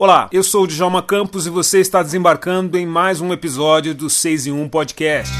Olá, eu sou o Djalma Campos e você está desembarcando em mais um episódio do 6 em 1 Podcast.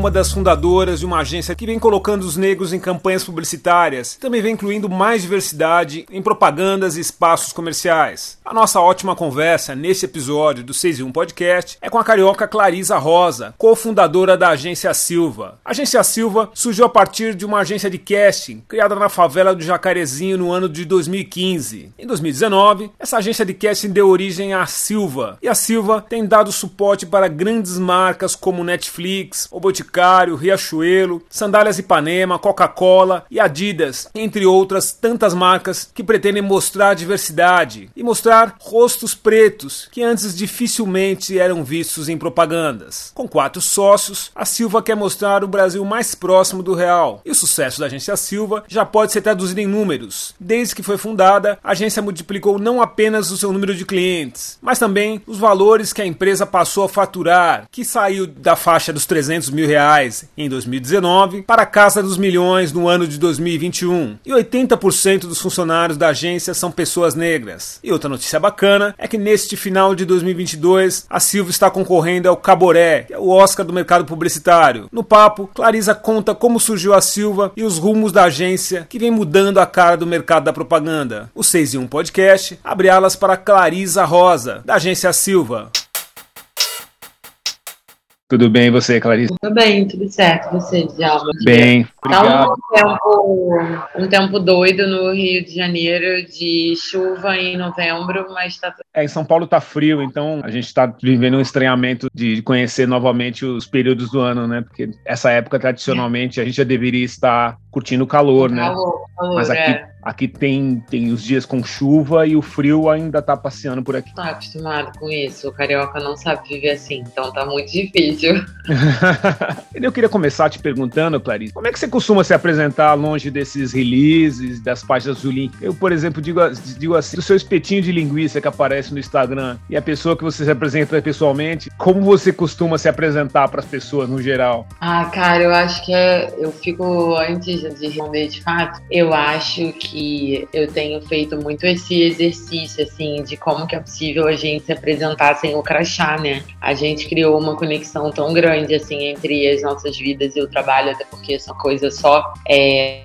Uma das fundadoras de uma agência que vem colocando os negros em campanhas publicitárias, também vem incluindo mais diversidade em propagandas e espaços comerciais. A nossa ótima conversa nesse episódio do 6 e 1 Podcast é com a carioca Clarisa Rosa, cofundadora da agência Silva. A agência Silva surgiu a partir de uma agência de casting criada na favela do Jacarezinho no ano de 2015. Em 2019, essa agência de casting deu origem à Silva, e a Silva tem dado suporte para grandes marcas como Netflix, o Boticário, Riachuelo, Sandálias Ipanema, Coca-Cola e Adidas, entre outras tantas marcas que pretendem mostrar diversidade e mostrar rostos pretos que antes dificilmente eram vistos em propagandas. Com quatro sócios, a Silva quer mostrar o Brasil mais próximo do real. E o sucesso da agência Silva já pode ser traduzido em números. Desde que foi fundada, a agência multiplicou não apenas o seu número de clientes, mas também os valores que a empresa passou a faturar, que saiu da faixa dos 300 300 mil reais em 2019 para a casa dos milhões no ano de 2021. E 80% dos funcionários da agência são pessoas negras. E outra notícia bacana é que neste final de 2022 a Silva está concorrendo ao Caboré, que é o Oscar do mercado publicitário. No papo, Clarisa conta como surgiu a Silva e os rumos da agência que vem mudando a cara do mercado da propaganda. O 6 em 1 Podcast abre alas para Clarisa Rosa, da agência Silva. Tudo bem, você, Clarice? Tudo bem, tudo certo. Você, Djalma? Bem, obrigado. Tá um tempo, um tempo doido no Rio de Janeiro, de chuva em novembro, mas tá É, em São Paulo tá frio, então a gente tá vivendo um estranhamento de conhecer novamente os períodos do ano, né? Porque essa época, tradicionalmente, a gente já deveria estar curtindo o calor, né? Calor, calor, Mas aqui, é. Aqui tem, tem os dias com chuva e o frio ainda tá passeando por aqui. Tá acostumado com isso. O carioca não sabe viver assim, então tá muito difícil. Eu queria começar te perguntando, Clarice, como é que você costuma se apresentar longe desses releases, das páginas do link? Eu, por exemplo, digo, digo assim, o seu espetinho de linguiça que aparece no Instagram e a pessoa que você se apresenta pessoalmente, como você costuma se apresentar para as pessoas no geral? Ah, cara, eu acho que é, eu fico, antes de responder de fato, eu acho que eu tenho feito muito esse exercício, assim, de como que é possível a gente se apresentar sem o crachá, né? A gente criou uma conexão tão grande, assim, entre as nossas vidas e o trabalho, até porque essa coisa só é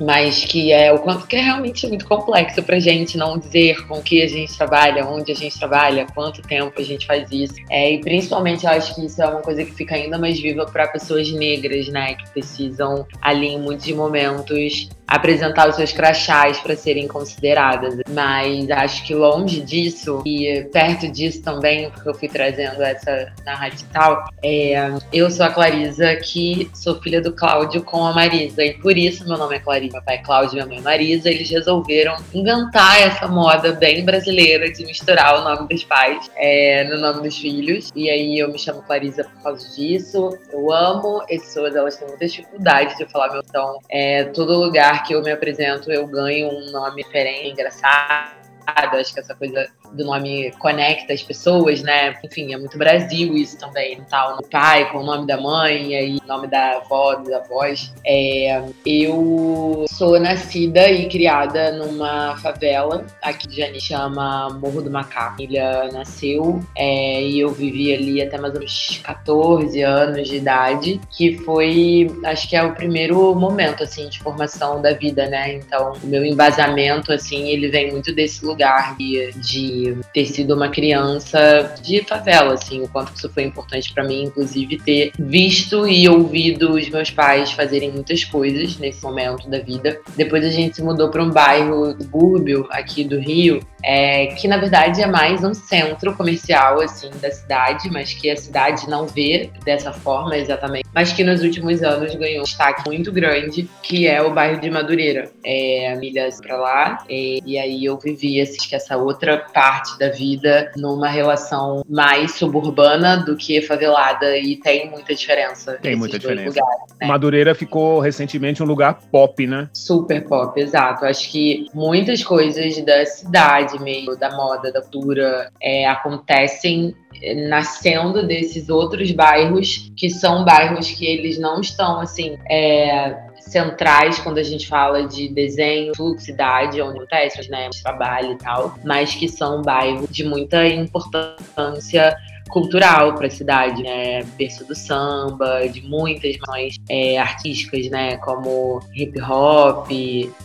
mas que é o quanto que é realmente muito complexo pra gente não dizer com que a gente trabalha, onde a gente trabalha, quanto tempo a gente faz isso. É, e principalmente eu acho que isso é uma coisa que fica ainda mais viva para pessoas negras, né, que precisam ali em muitos momentos apresentar os seus crachás para serem consideradas. Mas acho que longe disso e perto disso também, porque eu fui trazendo essa narrativa e tal, é, eu sou a Clarisa, que sou filha do Cláudio com a Marisa, e por isso meu nome é Clarisa. Meu pai é Cláudio e minha mãe é Marisa, eles resolveram inventar essa moda bem brasileira de misturar o nome dos pais é, no nome dos filhos. E aí eu me chamo Clarisa por causa disso. Eu amo, as pessoas elas têm muita dificuldade de falar meu então é, todo lugar que eu me apresento, eu ganho um nome diferente, engraçado. Acho que essa coisa do nome conecta as pessoas, né? Enfim, é muito Brasil isso também, tal. O pai com o nome da mãe, e aí o nome da avó, dos avós. É, eu sou nascida e criada numa favela aqui de Janeiro, chama Morro do Macaco. A família nasceu é, e eu vivi ali até mais ou menos 14 anos de idade, que foi, acho que é o primeiro momento, assim, de formação da vida, né? Então, o meu embasamento, assim, ele vem muito desse lugar de, de ter sido uma criança de favela, assim, o quanto isso foi importante para mim, inclusive ter visto e ouvido os meus pais fazerem muitas coisas nesse momento da vida. Depois a gente se mudou para um bairro Gúrbio, aqui do Rio, é, que na verdade é mais um centro comercial assim da cidade, mas que a cidade não vê dessa forma exatamente, mas que nos últimos anos ganhou um destaque muito grande, que é o bairro de Madureira, é, milhas para lá, e, e, aí eu vivi assim, essa outra parte da vida numa relação mais suburbana do que favelada e tem muita diferença. Tem muita diferença. Lugares, né? Madureira ficou recentemente um lugar pop, né? Super pop, exato. Acho que muitas coisas da cidade meio, da moda, da cultura, é, acontecem é, nascendo desses outros bairros que são bairros que eles não estão assim é, centrais quando a gente fala de desenho, cidade, onde acontece, né, trabalho e tal, mas que são bairros de muita importância cultural para a cidade, né? Berço do samba, de muitas ações é, artísticas, né? Como hip hop,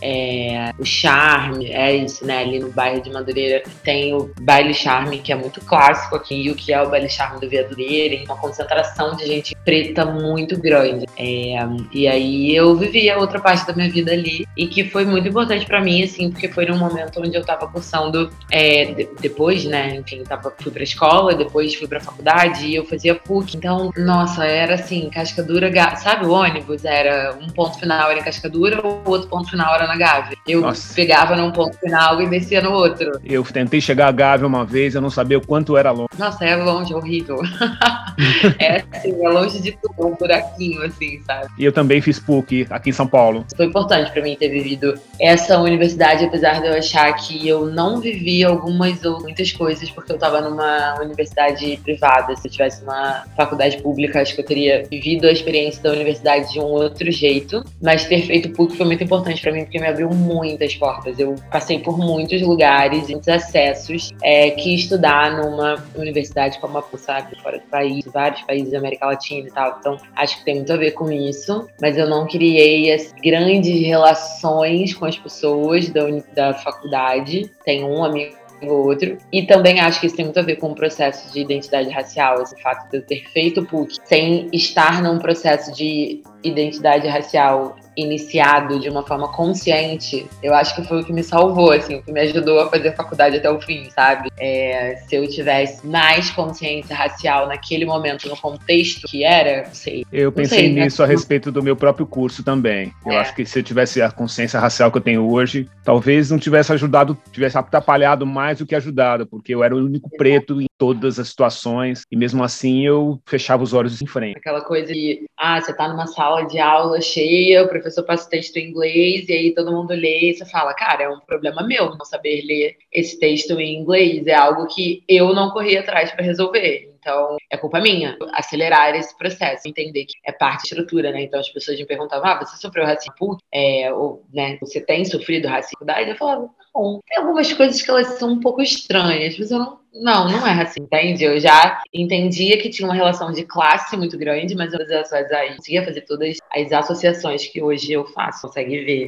é, o charme, é isso, né? Ali no bairro de Madureira tem o baile charme, que é muito clássico aqui, o que é o baile charme do Viadureira, uma concentração de gente preta muito grande. É, e aí eu vivi a outra parte da minha vida ali e que foi muito importante para mim, assim, porque foi num momento onde eu tava cursando é, de, depois, né? Enfim, tava, fui pra escola, depois fui pra pra faculdade e eu fazia PUC. Então, nossa, era assim, cascadura, sabe o ônibus? Era um ponto final era em cascadura, o outro ponto final era na Gávea. Eu nossa. pegava num ponto final e descia no outro. Eu tentei chegar a Gávea uma vez, eu não sabia o quanto era longe. Nossa, é longe, é horrível. é assim, é longe de tudo, um buraquinho, assim, sabe? E eu também fiz PUC aqui em São Paulo. Foi importante para mim ter vivido essa universidade, apesar de eu achar que eu não vivi algumas ou muitas coisas, porque eu tava numa universidade privada. Se eu tivesse uma faculdade pública, acho que eu teria vivido a experiência da universidade de um outro jeito. Mas ter feito PUC foi muito importante para mim, porque me abriu muitas portas. Eu passei por muitos lugares, muitos acessos, é, que estudar numa universidade como a PUC, sabe, fora do país, vários países da América Latina e tal. Então, acho que tem muito a ver com isso. Mas eu não criei as grandes relações com as pessoas da, da faculdade. Tenho um amigo o outro. E também acho que isso tem muito a ver com o processo de identidade racial, esse fato de eu ter feito PUC sem estar num processo de identidade racial iniciado de uma forma consciente, eu acho que foi o que me salvou, assim, o que me ajudou a fazer a faculdade até o fim, sabe? É, se eu tivesse mais consciência racial naquele momento, no contexto que era, não sei. Eu pensei sei, né? nisso né? a respeito do meu próprio curso também. Eu é. acho que se eu tivesse a consciência racial que eu tenho hoje, talvez não tivesse ajudado, tivesse atrapalhado mais do que ajudado, porque eu era o único preto em todas as situações e mesmo assim eu fechava os olhos em frente. Aquela coisa de, ah, você tá numa sala de aula cheia, o professor passa texto em inglês e aí todo mundo lê e você fala, cara, é um problema meu não saber ler esse texto em inglês, é algo que eu não corri atrás para resolver. Então, é culpa minha acelerar esse processo, entender que é parte da estrutura, né? Então, as pessoas me perguntavam, ah, você sofreu racismo? É, ou, né, você tem sofrido racismo? Eu falava, não. Tem algumas coisas que elas são um pouco estranhas, mas eu não não, não é assim, entende? Eu já entendia que tinha uma relação de classe muito grande, mas eu aí conseguia fazer todas as associações que hoje eu faço, consegue ver.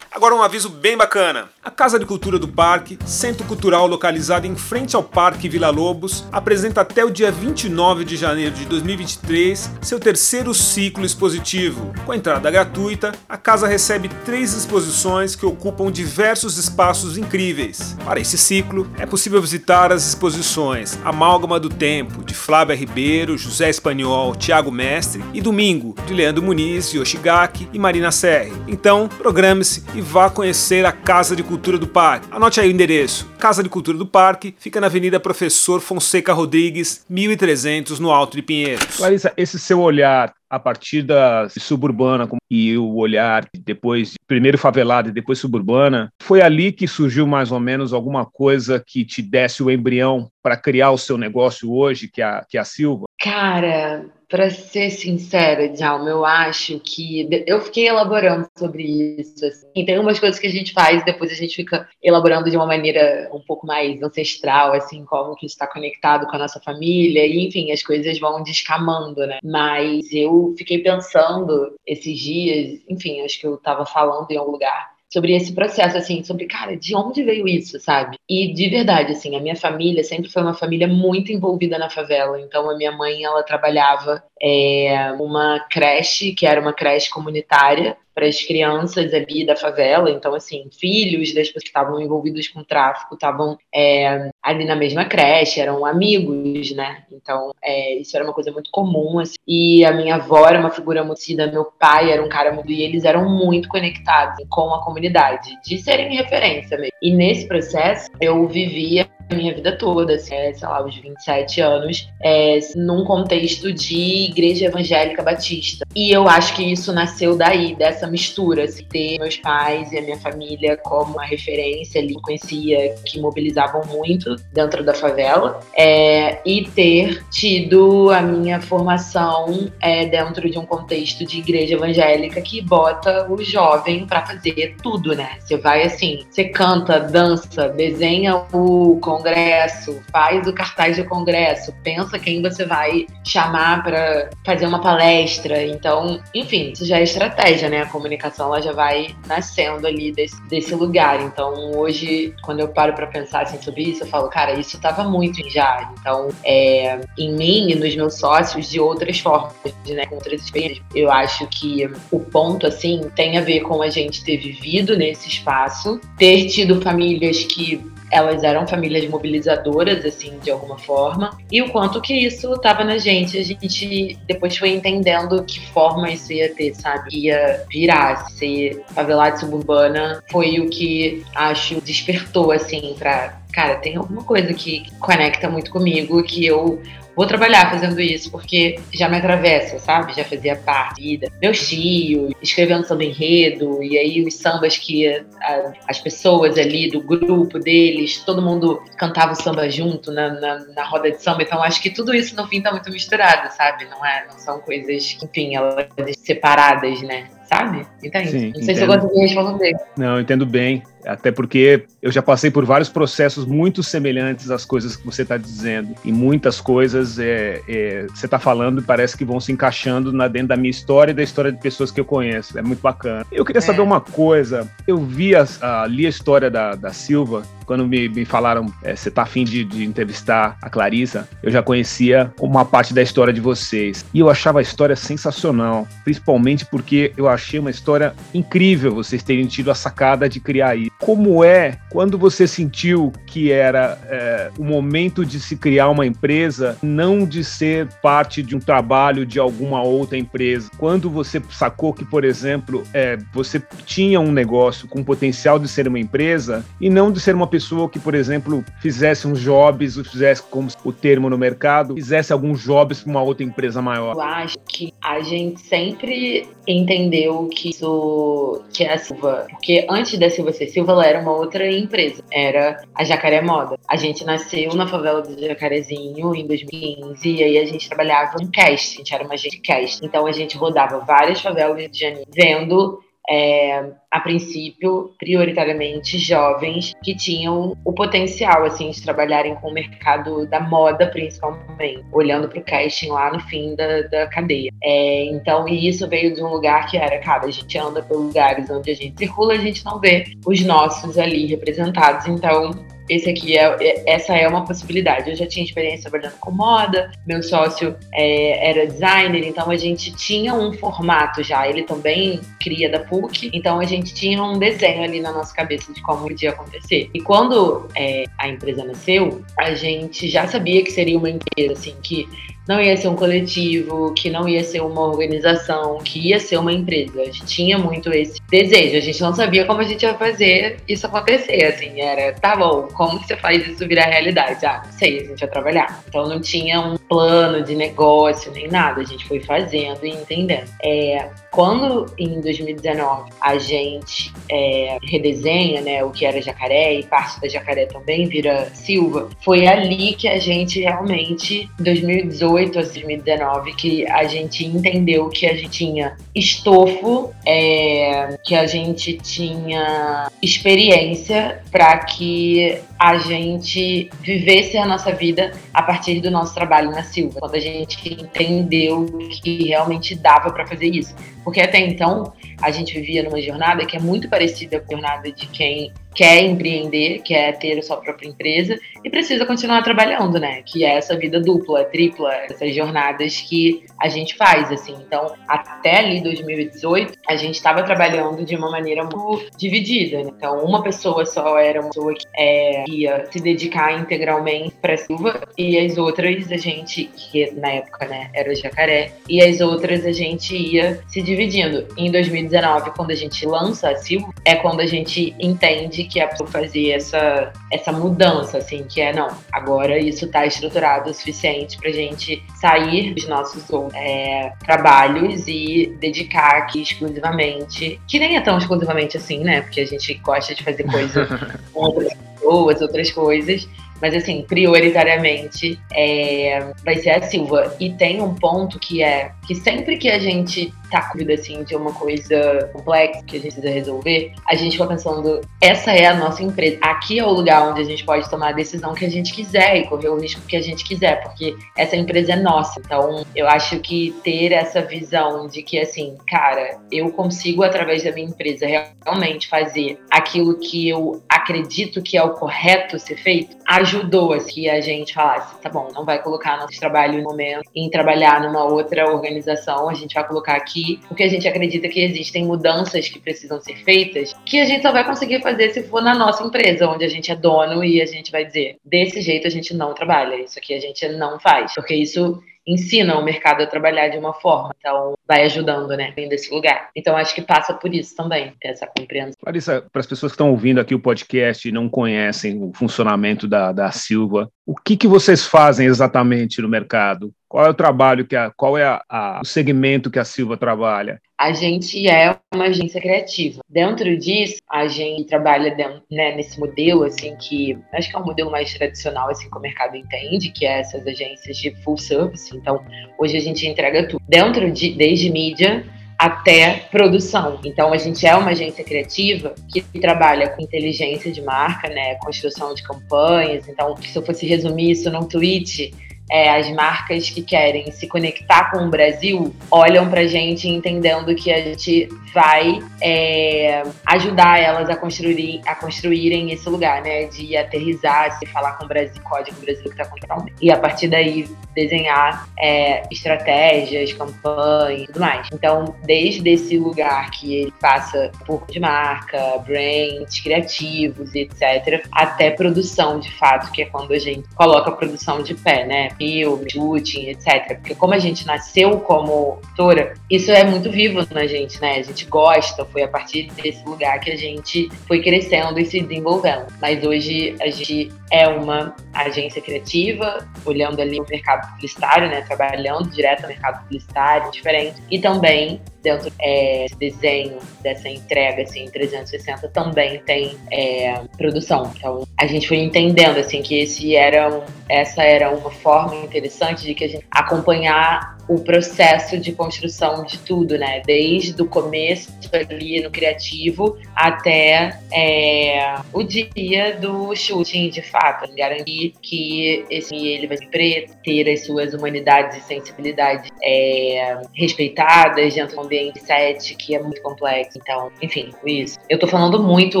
Agora um aviso bem bacana. A Casa de Cultura do Parque, centro cultural localizado em frente ao Parque Vila Lobos, apresenta até o dia 29 de janeiro de 2023 seu terceiro ciclo expositivo. Com entrada gratuita, a casa recebe três exposições que ocupam diversos espaços incríveis. Para esse ciclo, é possível visitar as exposições Amálgama do Tempo, de Flávia Ribeiro, José Espanhol, Tiago Mestre e Domingo, de Leandro Muniz, Yoshigaki e Marina Serri. Então, programe-se e vá conhecer a Casa de Cultura do Parque. Anote aí o endereço. Casa de Cultura do Parque fica na Avenida Professor Fonseca Rodrigues, 1300, no Alto de Pinheiros. Larissa, esse seu olhar a partir da suburbana e o olhar depois primeiro favelado e depois suburbana, foi ali que surgiu mais ou menos alguma coisa que te desse o embrião para criar o seu negócio hoje, que é a, que é a Silva? Cara, para ser sincera, Djalma, eu acho que eu fiquei elaborando sobre isso. Assim. Tem umas coisas que a gente faz e depois a gente fica elaborando de uma maneira um pouco mais ancestral, assim, como que está conectado com a nossa família, e enfim, as coisas vão descamando, né? Mas eu fiquei pensando esses dias, enfim, acho que eu estava falando em algum lugar sobre esse processo, assim, sobre, cara, de onde veio isso, sabe? E de verdade, assim, a minha família sempre foi uma família muito envolvida na favela. Então, a minha mãe, ela trabalhava é, uma creche, que era uma creche comunitária, para as crianças ali da favela. Então, assim, filhos das pessoas que estavam envolvidos com tráfico estavam é, ali na mesma creche, eram amigos, né? Então, é, isso era uma coisa muito comum. Assim. E a minha avó era uma figura mutida, meu pai era um cara mudo, e eles eram muito conectados com a comunidade, de serem referência mesmo. E nesse processo, eu vivia minha vida toda, assim, é, sei lá, os 27 anos, é, num contexto de igreja evangélica batista. E eu acho que isso nasceu daí, dessa mistura, assim, ter meus pais e a minha família como uma referência ali, conhecia, que mobilizavam muito dentro da favela, é, e ter tido a minha formação é, dentro de um contexto de igreja evangélica que bota o jovem para fazer tudo, né? Você vai assim, você canta, dança, desenha o congresso, faz o cartaz do congresso, pensa quem você vai chamar para fazer uma palestra. Então, enfim, isso já é estratégia, né? A comunicação ela já vai nascendo ali desse, desse lugar. Então, hoje, quando eu paro para pensar assim, sobre isso, eu falo, cara, isso estava muito em já. Então, é, em mim e nos meus sócios, de outras formas, né? Com outras experiências. Eu acho que o ponto, assim, tem a ver com a gente ter vivido nesse espaço, ter tido famílias que elas eram famílias mobilizadoras, assim, de alguma forma, e o quanto que isso estava na gente. A gente depois foi entendendo que forma isso ia ter, sabe? Ia virar, ser favelada suburbana foi o que acho despertou, assim, pra. Cara, tem alguma coisa que conecta muito comigo, que eu vou trabalhar fazendo isso, porque já me atravessa, sabe? Já fazia parte da. Meus tios, escrevendo samba enredo, e aí os sambas que a, as pessoas ali do grupo deles, todo mundo cantava o samba junto na, na, na, roda de samba. Então acho que tudo isso no fim tá muito misturado, sabe? Não é, não são coisas, enfim, elas separadas, né? Sabe? Entende? Sim, não sei entendo. se eu consegui responder. Não, eu entendo bem. Até porque eu já passei por vários processos muito semelhantes às coisas que você está dizendo. E muitas coisas é, é, você está falando e parece que vão se encaixando na, dentro da minha história e da história de pessoas que eu conheço. É muito bacana. Eu queria saber é. uma coisa. Eu vi a, a, li a história da, da Silva quando me, me falaram, é, você tá afim de, de entrevistar a Clarissa, eu já conhecia uma parte da história de vocês. E eu achava a história sensacional, principalmente porque eu achei uma história incrível vocês terem tido a sacada de criar isso. Como é quando você sentiu que era é, o momento de se criar uma empresa, não de ser parte de um trabalho de alguma outra empresa? Quando você sacou que, por exemplo, é, você tinha um negócio com potencial de ser uma empresa e não de ser uma pessoa pessoa que, por exemplo, fizesse uns jobs, fizesse como o termo no mercado, fizesse alguns jobs para uma outra empresa maior? Eu acho que a gente sempre entendeu que isso que é a Silva, porque antes da Silva ser Silva, ela era uma outra empresa, era a Jacaré Moda. A gente nasceu na favela do Jacarezinho em 2015 e aí a gente trabalhava em cast, a gente era uma agente cast. Então a gente rodava várias favelas de Janeiro vendo é, a princípio, prioritariamente jovens que tinham o potencial assim de trabalharem com o mercado da moda, principalmente, olhando para o casting lá no fim da, da cadeia. É, então, e isso veio de um lugar que era, cara, a gente anda por lugares onde a gente circula, a gente não vê os nossos ali representados. Então, esse aqui é, é, essa é uma possibilidade. Eu já tinha experiência trabalhando com moda, meu sócio é, era designer, então a gente tinha um formato já. Ele também cria da PUC, então a gente tinha um desenho ali na nossa cabeça de como podia acontecer. E quando é, a empresa nasceu, a gente já sabia que seria uma empresa assim que não ia ser um coletivo, que não ia ser uma organização, que ia ser uma empresa. A gente tinha muito esse desejo. A gente não sabia como a gente ia fazer isso acontecer. Assim, era, tá bom, como que você faz isso virar realidade? Ah, não sei, a gente ia trabalhar. Então não tinha um plano de negócio nem nada. A gente foi fazendo e entendendo. É, quando em 2019 a gente é, redesenha né, o que era jacaré e parte da jacaré também vira Silva, foi ali que a gente realmente, em 2018, 2018 a 2019 que a gente entendeu que a gente tinha estofo, é, que a gente tinha experiência para que a gente vivesse a nossa vida a partir do nosso trabalho na Silva, quando a gente entendeu que realmente dava para fazer isso. Porque até então a gente vivia numa jornada que é muito parecida com a jornada de quem quer empreender, quer ter a sua própria empresa e precisa continuar trabalhando, né? Que é essa vida dupla, tripla, essas jornadas que a gente faz, assim. Então, até ali 2018, a gente estava trabalhando de uma maneira muito dividida. Né? Então, uma pessoa só era uma pessoa que é, ia se dedicar integralmente para Silva e as outras a gente, que na época, né, era o Jacaré, e as outras a gente ia se dividindo. Em 2019, quando a gente lança a Silva, é quando a gente entende que é para fazer essa, essa mudança, assim, que é, não, agora isso está estruturado o suficiente para a gente sair dos nossos é, trabalhos e dedicar aqui exclusivamente, que nem é tão exclusivamente assim, né, porque a gente gosta de fazer coisas com outras pessoas, outras coisas, mas assim, prioritariamente é, vai ser a Silva. E tem um ponto que é que sempre que a gente tá vida assim de uma coisa complexa que a gente precisa resolver, a gente fica pensando, essa é a nossa empresa. Aqui é o lugar onde a gente pode tomar a decisão que a gente quiser e correr o risco que a gente quiser, porque essa empresa é nossa. Então, eu acho que ter essa visão de que assim, cara, eu consigo através da minha empresa realmente fazer aquilo que eu acredito que é o correto ser feito, ajudou assim a gente falasse, tá bom, não vai colocar nosso trabalho no momento em trabalhar numa outra organização, a gente vai colocar aqui porque a gente acredita que existem mudanças que precisam ser feitas, que a gente só vai conseguir fazer se for na nossa empresa, onde a gente é dono e a gente vai dizer, desse jeito a gente não trabalha, isso aqui a gente não faz, porque isso ensina o mercado a trabalhar de uma forma, então vai ajudando, né, vindo desse lugar. Então acho que passa por isso também, essa compreensão. Larissa, para as pessoas que estão ouvindo aqui o podcast e não conhecem o funcionamento da, da Silva, o que, que vocês fazem exatamente no mercado? Qual é o trabalho que a, qual é a, a, o segmento que a Silva trabalha? A gente é uma agência criativa. Dentro disso, a gente trabalha dentro, né, nesse modelo assim que acho que é um modelo mais tradicional assim que o mercado entende, que é essas agências de full service. Então, hoje a gente entrega tudo dentro de desde mídia até produção. Então a gente é uma agência criativa que trabalha com inteligência de marca, né, construção de campanhas. Então, se eu fosse resumir isso num tweet, é, as marcas que querem se conectar com o Brasil olham para a gente entendendo que a gente vai é, ajudar elas a construir a construírem esse lugar, né? De aterrizar, se falar com o Brasil, código Brasil que está acontecendo. E a partir daí desenhar é, estratégias, campanhas e tudo mais. Então, desde esse lugar que ele passa por de marca, brands, criativos, etc., até produção de fato, que é quando a gente coloca a produção de pé, né? Filme, shooting, etc. Porque como a gente nasceu como autora, isso é muito vivo na gente, né? A gente gosta, foi a partir desse lugar que a gente foi crescendo e se desenvolvendo. Mas hoje a gente é uma agência criativa, olhando ali o mercado publicitário, né? Trabalhando direto no mercado publicitário, diferente. E também dentro é, desse desenho, dessa entrega assim, em 360, também tem é, produção. Então, a gente foi entendendo assim que esse era um, essa era uma forma interessante de que a gente acompanhar o processo de construção de tudo, né? Desde o começo ali no criativo até é, o dia do shooting, de fato, garantir que esse ele vai preto, ter as suas humanidades e sensibilidades é, respeitadas dentro do ambiente set que é muito complexo. Então, enfim, isso. Eu tô falando muito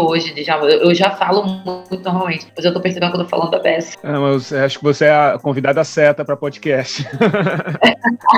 hoje de já, eu já falo muito normalmente, mas eu tô percebendo que eu tô falando da peça. É, mas acho que você é a convidada certa para podcast.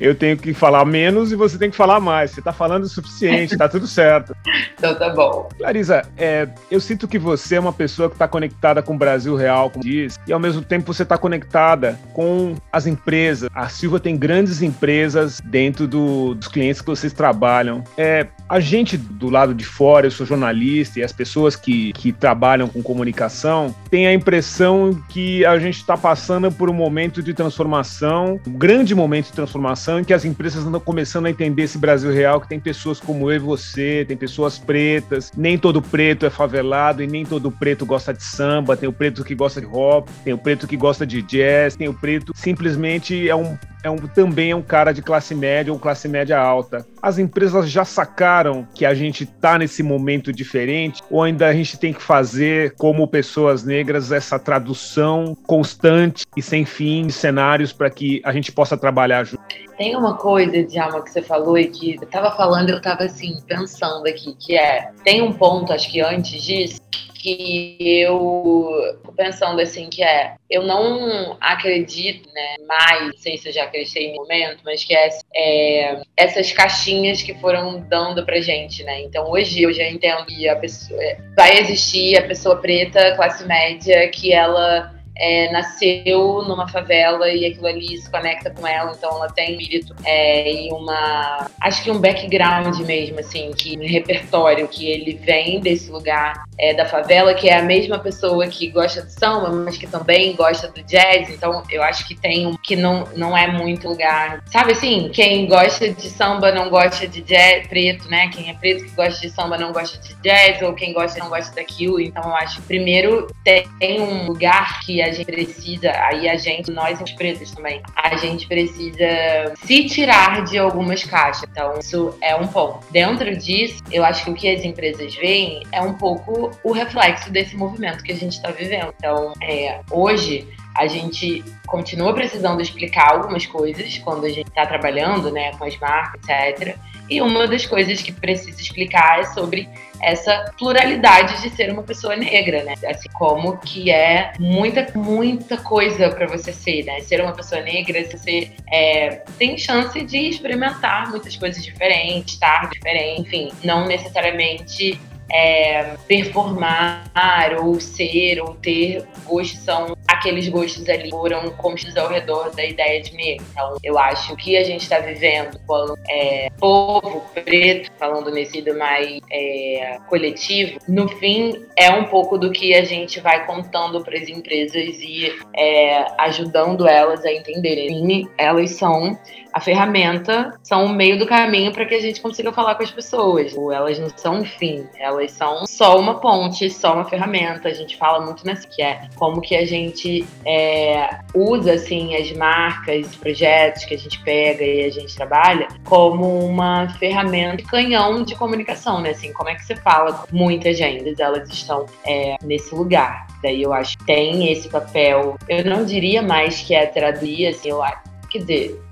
eu tenho que falar menos e você tem que falar mais. Você tá falando o suficiente, tá tudo certo. Então tá bom. Larisa, é, eu sinto que você é uma pessoa que tá conectada com o Brasil real, como diz, e ao mesmo tempo você tá conectada com as empresas. A Silva tem grandes empresas dentro do, dos clientes que vocês trabalham. É, a gente do lado de fora, eu sou jornalista e as pessoas que, que trabalham com comunicação têm a impressão que a gente está passando por um momento de transformação, um grande momento de transformação em que as empresas estão começando a entender esse Brasil real, que tem pessoas como eu e você, tem pessoas pretas, nem todo preto é favelado e nem todo preto gosta de samba, tem o preto que gosta de rock, tem o preto que gosta de jazz, tem o preto simplesmente é um é um, também é um cara de classe média ou classe média alta. As empresas já sacaram que a gente está nesse momento diferente ou ainda a gente tem que fazer, como pessoas negras, essa tradução constante e sem fim de cenários para que a gente possa trabalhar junto? Tem uma coisa, Djalma, que você falou e que eu tava falando, eu tava assim, pensando aqui, que é, tem um ponto, acho que antes disso, que eu pensando assim que é eu não acredito né mais não sei se eu já acreditei no momento mas que é, é, essas caixinhas que foram dando pra gente né? Então hoje eu já entendo que a pessoa vai existir a pessoa preta classe média que ela é, nasceu numa favela e aquilo ali se conecta com ela, então ela tem espírito é, e uma. Acho que um background mesmo, assim, que um repertório que ele vem desse lugar é, da favela, que é a mesma pessoa que gosta de samba, mas que também gosta do jazz, então eu acho que tem um que não, não é muito lugar. Sabe assim, quem gosta de samba não gosta de jazz preto, né? Quem é preto que gosta de samba não gosta de jazz, ou quem gosta não gosta daquilo. Então eu acho que primeiro tem um lugar que a gente precisa, aí a gente, nós os pretos também, a gente precisa se tirar de algumas caixas. Então, isso é um ponto. Dentro disso, eu acho que o que as empresas veem é um pouco o reflexo desse movimento que a gente está vivendo. Então, é, hoje, a gente continua precisando explicar algumas coisas quando a gente está trabalhando né, com as marcas, etc. E uma das coisas que precisa explicar é sobre essa pluralidade de ser uma pessoa negra, né? Assim como que é muita, muita coisa para você ser, né? Ser uma pessoa negra, você é, tem chance de experimentar muitas coisas diferentes, estar diferente, enfim, não necessariamente é, performar ou ser ou ter gostos são aqueles gostos ali foram construídos ao redor da ideia de negro. Então, eu acho que a gente está vivendo quando é, povo preto, falando nesse do mais é, coletivo, no fim é um pouco do que a gente vai contando para as empresas e é, ajudando elas a entenderem. Elas são a ferramenta, são o meio do caminho para que a gente consiga falar com as pessoas. Elas não são um fim, elas são só uma ponte, só uma ferramenta. A gente fala muito nessa que é como que a gente é, usa assim as marcas, os projetos que a gente pega e a gente trabalha como uma ferramenta canhão de comunicação, né? Assim, como é que você fala com muita gente? Elas estão é, nesse lugar. Daí eu acho que tem esse papel. Eu não diria mais que é traduzir, assim, eu acho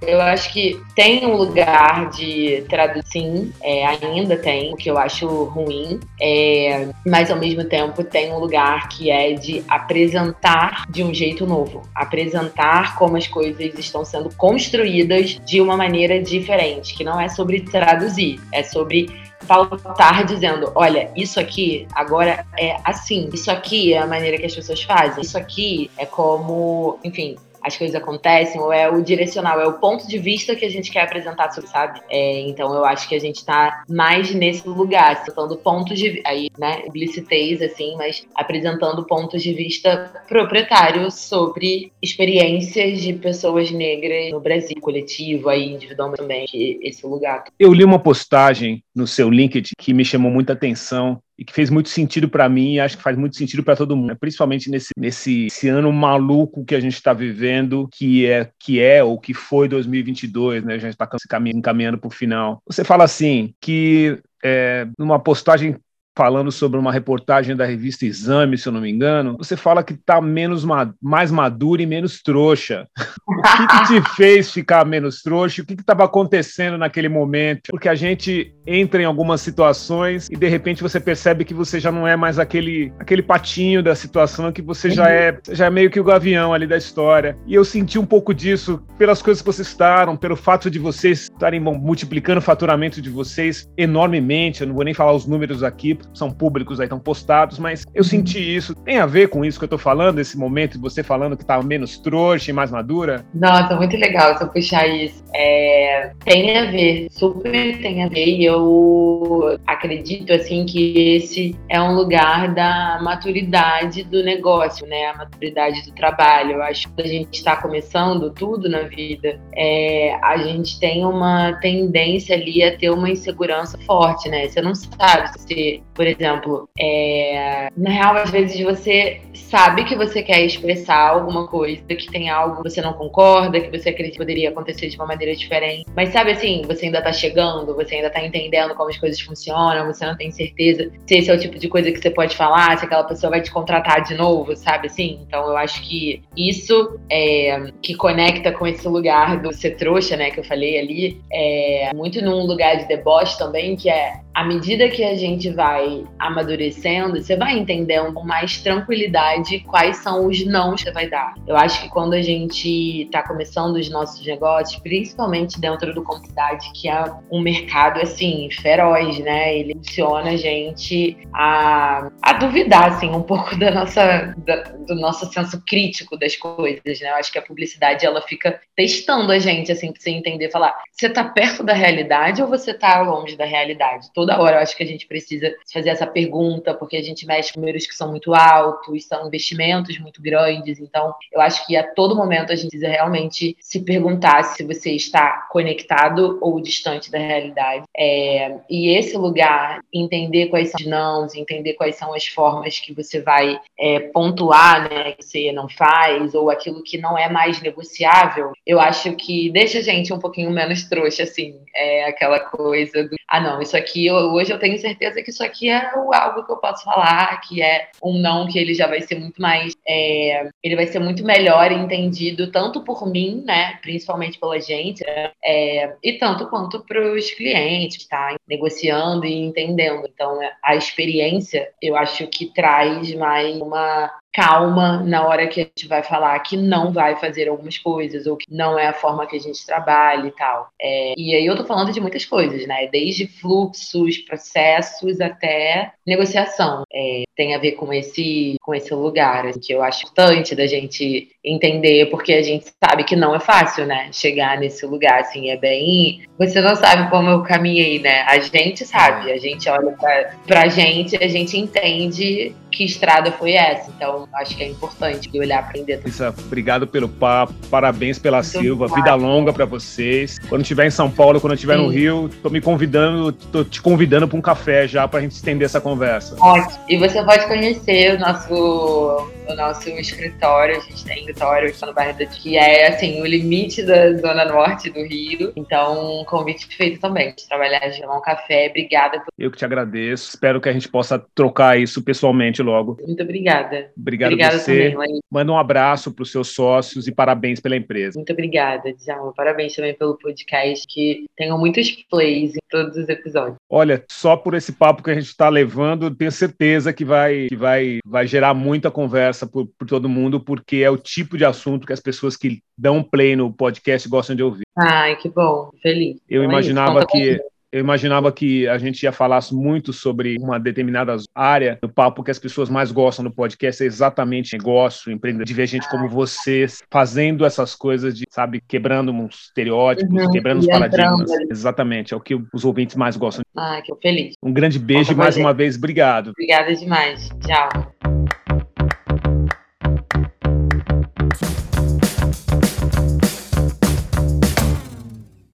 Eu acho que tem um lugar de traduzir, é, ainda tem, o que eu acho ruim, é, mas ao mesmo tempo tem um lugar que é de apresentar de um jeito novo, apresentar como as coisas estão sendo construídas de uma maneira diferente, que não é sobre traduzir, é sobre pautar dizendo, olha, isso aqui agora é assim, isso aqui é a maneira que as pessoas fazem, isso aqui é como, enfim, as coisas acontecem, ou é o direcional, é o ponto de vista que a gente quer apresentar sobre, sabe? É, então eu acho que a gente tá mais nesse lugar, citando pontos de aí, né, publicitez, assim, mas apresentando pontos de vista proprietários sobre experiências de pessoas negras no Brasil, coletivo, aí, individualmente esse lugar. Eu li uma postagem no seu LinkedIn que me chamou muita atenção e que fez muito sentido para mim e acho que faz muito sentido para todo mundo, né? principalmente nesse, nesse esse ano maluco que a gente está vivendo, que é que é ou que foi 2022, né? A gente está encaminhando para o final. Você fala assim que é, numa postagem falando sobre uma reportagem da revista Exame, se eu não me engano, você fala que está menos ma mais madura e menos trouxa. o que, que, te fez ficar menos trouxa? O que estava acontecendo naquele momento? Porque a gente entra em algumas situações e de repente você percebe que você já não é mais aquele, aquele patinho da situação, que você já é, já é meio que o gavião ali da história. E eu senti um pouco disso pelas coisas que vocês estaram, pelo fato de vocês estarem multiplicando o faturamento de vocês enormemente. Eu não vou nem falar os números aqui, são públicos aí, estão postados, mas eu uhum. senti isso. Tem a ver com isso que eu tô falando, esse momento de você falando que tá menos trouxa e mais madura? Nossa, muito legal você puxar isso. É, tem a ver, super tem a ver, e eu acredito assim que esse é um lugar da maturidade do negócio, né? A maturidade do trabalho. Eu acho que a gente está começando tudo na vida, é, a gente tem uma tendência ali a ter uma insegurança forte, né? Você não sabe se, por exemplo, é, na real, às vezes você sabe que você quer expressar alguma coisa, que tem algo que você não concorda, que você acredita que poderia acontecer de uma maneira diferente. Mas sabe assim, você ainda tá chegando, você ainda tá entendendo como as coisas funcionam, você não tem certeza se esse é o tipo de coisa que você pode falar, se aquela pessoa vai te contratar de novo, sabe assim? Então eu acho que isso é, que conecta com esse lugar do ser trouxa, né, que eu falei ali, é muito num lugar de deboche também, que é à medida que a gente vai amadurecendo, você vai entendendo com mais tranquilidade quais são os não que você vai dar. Eu acho que quando a gente está começando os nossos negócios, principalmente dentro do comunidade, que é um mercado assim feroz, né? Ele funciona a gente a, a duvidar assim um pouco da nossa da, do nosso senso crítico das coisas, né? Eu acho que a publicidade ela fica testando a gente assim para você entender, falar, você está perto da realidade ou você está longe da realidade? toda hora eu acho que a gente precisa fazer essa pergunta, porque a gente mexe com números que são muito altos, são investimentos muito grandes. Então, eu acho que a todo momento a gente precisa realmente se perguntar se você está conectado ou distante da realidade. É, e esse lugar, entender quais são os nãos, entender quais são as formas que você vai é, pontuar, né, que você não faz, ou aquilo que não é mais negociável, eu acho que deixa a gente um pouquinho menos trouxa, assim. É aquela coisa do, ah, não, isso aqui hoje eu tenho certeza que isso aqui é algo que eu posso falar, que é um não que ele já vai ser muito mais, é, ele vai ser muito melhor entendido tanto por mim, né, principalmente pela gente, né, é, e tanto quanto para os clientes, tá, negociando e entendendo. Então, a experiência, eu acho que traz mais uma calma na hora que a gente vai falar que não vai fazer algumas coisas ou que não é a forma que a gente trabalha e tal. É, e aí eu tô falando de muitas coisas, né? Desde fluxos, processos até negociação. É, tem a ver com esse, com esse lugar que eu acho importante da gente entender, porque a gente sabe que não é fácil, né? Chegar nesse lugar, assim, é bem. Você não sabe como eu caminhei, né? A gente sabe, a gente olha pra, pra gente, a gente entende que estrada foi essa. Então, acho que é importante olhar aprender. Isa, obrigado pelo papo, parabéns pela Muito Silva, vida longa para vocês. Quando estiver em São Paulo, quando estiver no Rio, tô me convidando, tô te convidando para um café já para a gente estender essa conversa. Ótimo. E você pode conhecer o nosso o nosso escritório. A gente tem escritório aqui no bairro da que é assim, o limite da zona norte do Rio. Então, um convite feito também de trabalhar de tomar um café. Obrigada. Por... Eu que te agradeço. Espero que a gente possa trocar isso pessoalmente logo. Muito obrigada. Obrigado obrigada você. Também, Manda um abraço para os seus sócios e parabéns pela empresa. Muito obrigada, Djalma. Parabéns também pelo podcast, que tenham muitos plays em todos os episódios. Olha, só por esse papo que a gente está levando, tenho certeza que vai, que vai, vai gerar muita conversa por, por todo mundo, porque é o tipo de assunto que as pessoas que dão play no podcast gostam de ouvir. Ai, que bom, feliz. Eu então imaginava é que eu imaginava que a gente ia falar muito sobre uma determinada área. O papo que as pessoas mais gostam no podcast é exatamente negócio, empreendedor, de ver gente como vocês fazendo essas coisas, de, sabe, quebrando uns estereótipos, uhum, quebrando os paradigmas. Exatamente, é o que os ouvintes mais gostam. Ah, que feliz. Um grande beijo e mais uma vez, obrigado. Obrigada demais. Tchau.